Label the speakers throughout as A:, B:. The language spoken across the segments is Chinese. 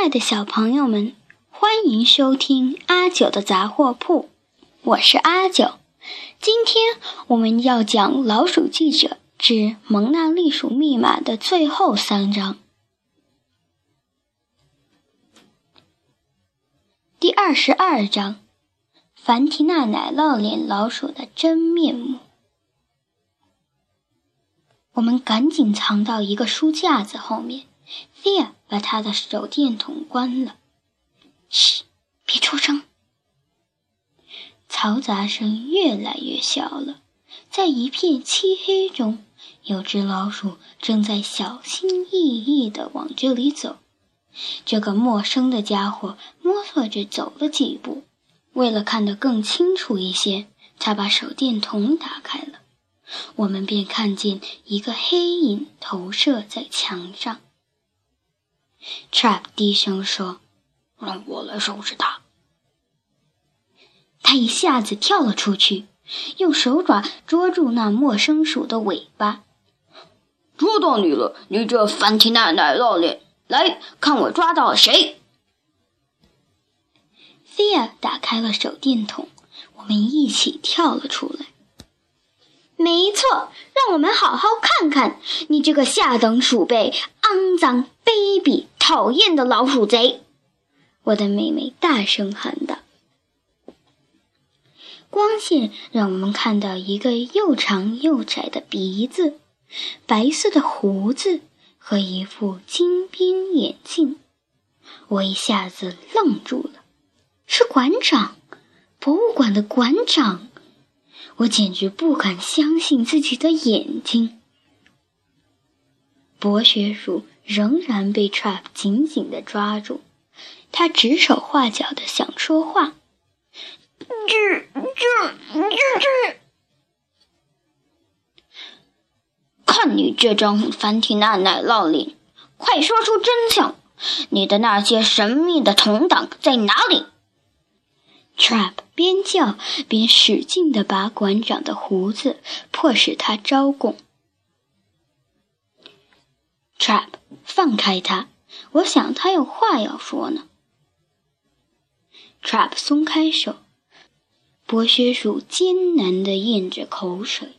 A: 亲爱的小朋友们，欢迎收听阿九的杂货铺，我是阿九。今天我们要讲《老鼠记者之蒙娜丽鼠密码》的最后三章。第二十二章：凡提娜奶酪脸老鼠的真面目。我们赶紧藏到一个书架子后面。菲亚把他的手电筒关了。嘘，别出声。嘈杂声越来越小了，在一片漆黑中，有只老鼠正在小心翼翼地往这里走。这个陌生的家伙摸索着走了几步，为了看得更清楚一些，他把手电筒打开了。我们便看见一个黑影投射在墙上。Trap 低声说：“
B: 让我来收拾他。”
A: 他一下子跳了出去，用手爪捉住那陌生鼠的尾巴。
B: “捉到你了，你这反提奶奶酪脸！来看我抓到了谁！”
A: 菲亚打开了手电筒，我们一起跳了出来。没错，让我们好好看看你这个下等鼠辈，肮脏、卑鄙、讨厌的老鼠贼！我的妹妹大声喊道。光线让我们看到一个又长又窄的鼻子，白色的胡子和一副金边眼镜。我一下子愣住了，是馆长，博物馆的馆长。我简直不敢相信自己的眼睛。博学鼠仍然被 Trap 紧紧地抓住，他指手画脚的想说话。
B: 这、这、这、这……看你这张凡提娜奶酪脸，快说出真相！你的那些神秘的同党在哪里
A: ？Trap 边叫边使劲地拔馆长的胡子，迫使他招供。Trap，放开他！我想他有话要说呢。Trap 松开手，博学鼠艰难地咽着口水，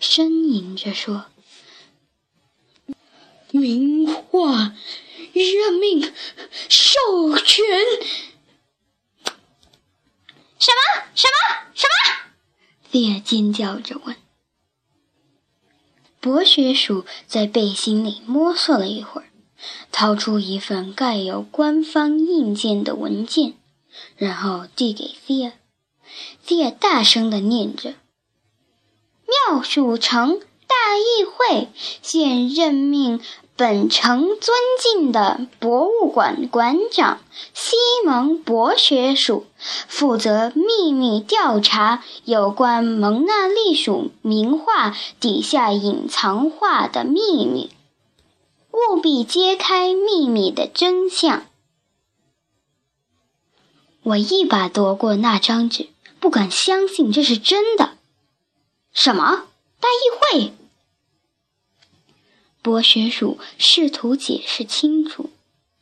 A: 呻吟着说：“
C: 名画，任命，授权。”
D: 什么？什么？什么？
A: 菲尔尖叫着问。博学鼠在背心里摸索了一会儿，掏出一份盖有官方印件的文件，然后递给菲尔。菲尔大声地念着：“妙鼠城大议会现任命。”本城尊敬的博物馆馆长西蒙博学署负责秘密调查有关蒙娜丽鼠名画底下隐藏画的秘密，务必揭开秘密的真相。我一把夺过那张纸，不敢相信这是真的。什么？大议会？博学鼠试图解释清楚，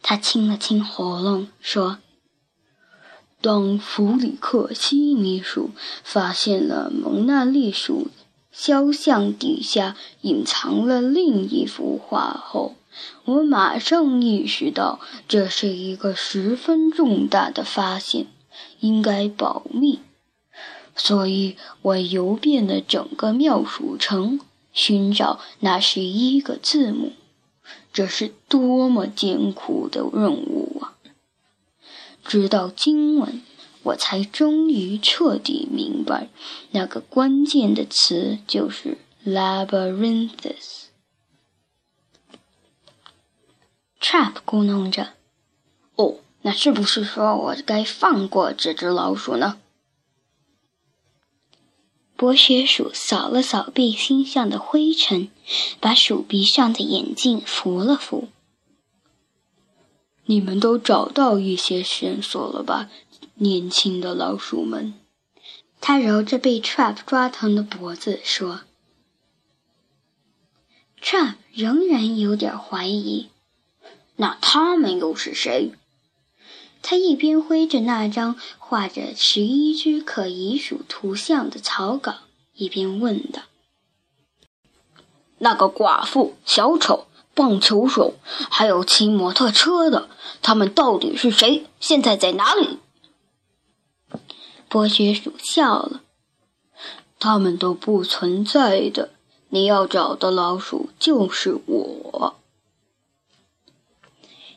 A: 他清了清喉咙说：“
C: 当弗里克西尼鼠发现了蒙娜丽鼠肖像底下隐藏了另一幅画后，我马上意识到这是一个十分重大的发现，应该保密，所以我游遍了整个妙鼠城。”寻找那十一个字母，这是多么艰苦的任务啊！直到今晚，我才终于彻底明白，那个关键的词就是 “labyrinthus”。
A: Trap 咕哝着：“
B: 哦，那是不是说我该放过这只老鼠呢？”
A: 博学鼠扫了扫背心上的灰尘，把鼠鼻上的眼镜扶了扶。
C: 你们都找到一些线索了吧，年轻的老鼠们？
A: 他揉着被 Trap 抓疼的脖子说。Trap 仍然有点怀疑。
C: 那他们又是谁？
A: 他一边挥着那张画着十一只可疑鼠图像的草稿，一边问道：“
C: 那个寡妇、小丑、棒球手，还有骑摩托车的，他们到底是谁？现在在哪里？”
A: 博学鼠笑了：“
C: 他们都不存在的。你要找的老鼠就是我。”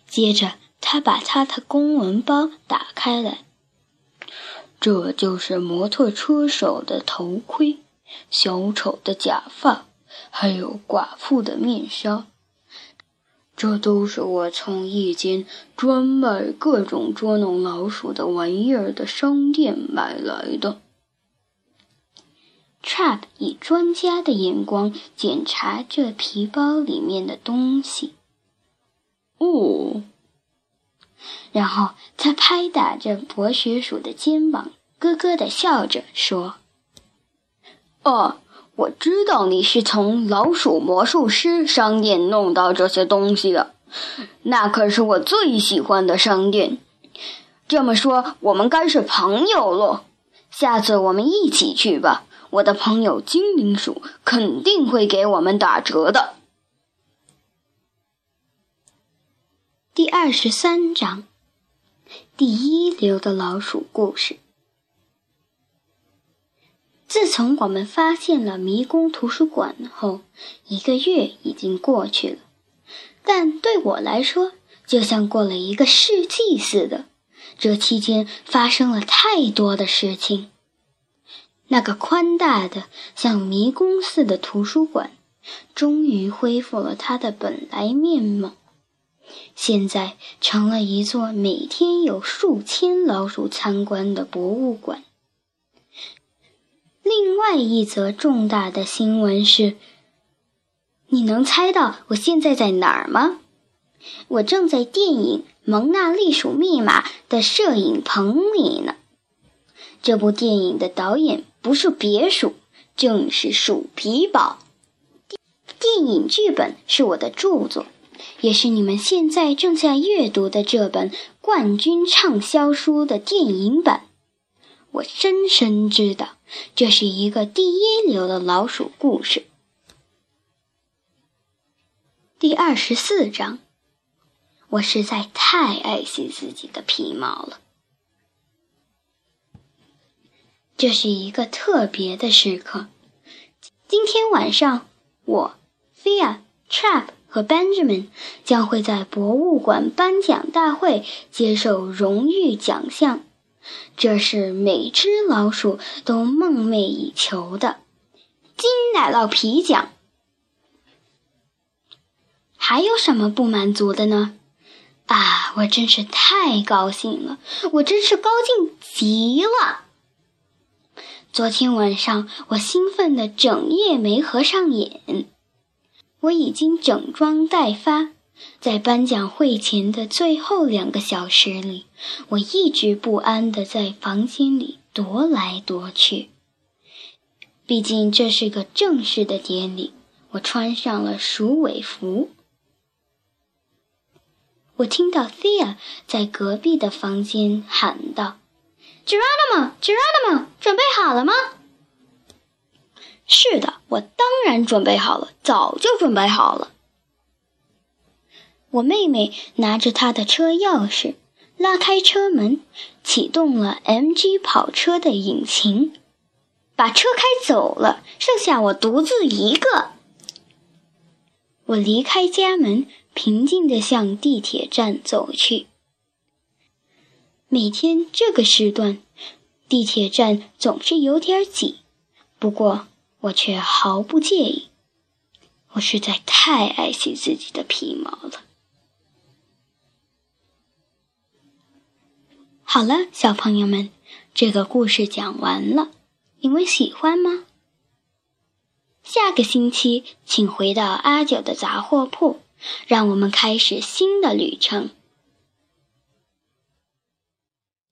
A: 接着。他把他的公文包打开来，
C: 这就是摩托车手的头盔、小丑的假发，还有寡妇的面纱。这都是我从一间专卖各种捉弄老鼠的玩意儿的商店买来的。
A: Trap 以专家的眼光检查这皮包里面的东西。
C: 哦。
A: 然后他拍打着博学鼠的肩膀，咯咯地笑着说：“
C: 哦，我知道你是从老鼠魔术师商店弄到这些东西的，那可是我最喜欢的商店。这么说，我们该是朋友了。下次我们一起去吧，我的朋友精灵鼠肯定会给我们打折的。”
A: 第二十三章，第一流的老鼠故事。自从我们发现了迷宫图书馆后，一个月已经过去了，但对我来说，就像过了一个世纪似的。这期间发生了太多的事情。那个宽大的像迷宫似的图书馆，终于恢复了它的本来面貌。现在成了一座每天有数千老鼠参观的博物馆。另外一则重大的新闻是：你能猜到我现在在哪儿吗？我正在电影《蒙娜丽鼠密码》的摄影棚里呢。这部电影的导演不是别鼠，正是鼠皮宝。电影剧本是我的著作。也是你们现在正在阅读的这本冠军畅销书的电影版。我深深知道，这是一个第一流的老鼠故事。第二十四章，我实在太爱惜自己的皮毛了。这是一个特别的时刻。今天晚上，我、Fia、Trap。和 Benjamin 将会在博物馆颁奖大会接受荣誉奖项，这是每只老鼠都梦寐以求的金奶酪皮奖。还有什么不满足的呢？啊，我真是太高兴了，我真是高兴极了。昨天晚上我兴奋的整夜没合上眼。我已经整装待发，在颁奖会前的最后两个小时里，我一直不安地在房间里踱来踱去。毕竟这是个正式的典礼，我穿上了鼠尾服。我听到 Thea 在隔壁的房间喊道：“Geronimo，Geronimo，准备好了吗？”是的，我当然准备好了，早就准备好了。我妹妹拿着她的车钥匙，拉开车门，启动了 MG 跑车的引擎，把车开走了，剩下我独自一个。我离开家门，平静地向地铁站走去。每天这个时段，地铁站总是有点挤，不过。我却毫不介意，我实在太爱惜自己的皮毛了。好了，小朋友们，这个故事讲完了，你们喜欢吗？下个星期请回到阿九的杂货铺，让我们开始新的旅程。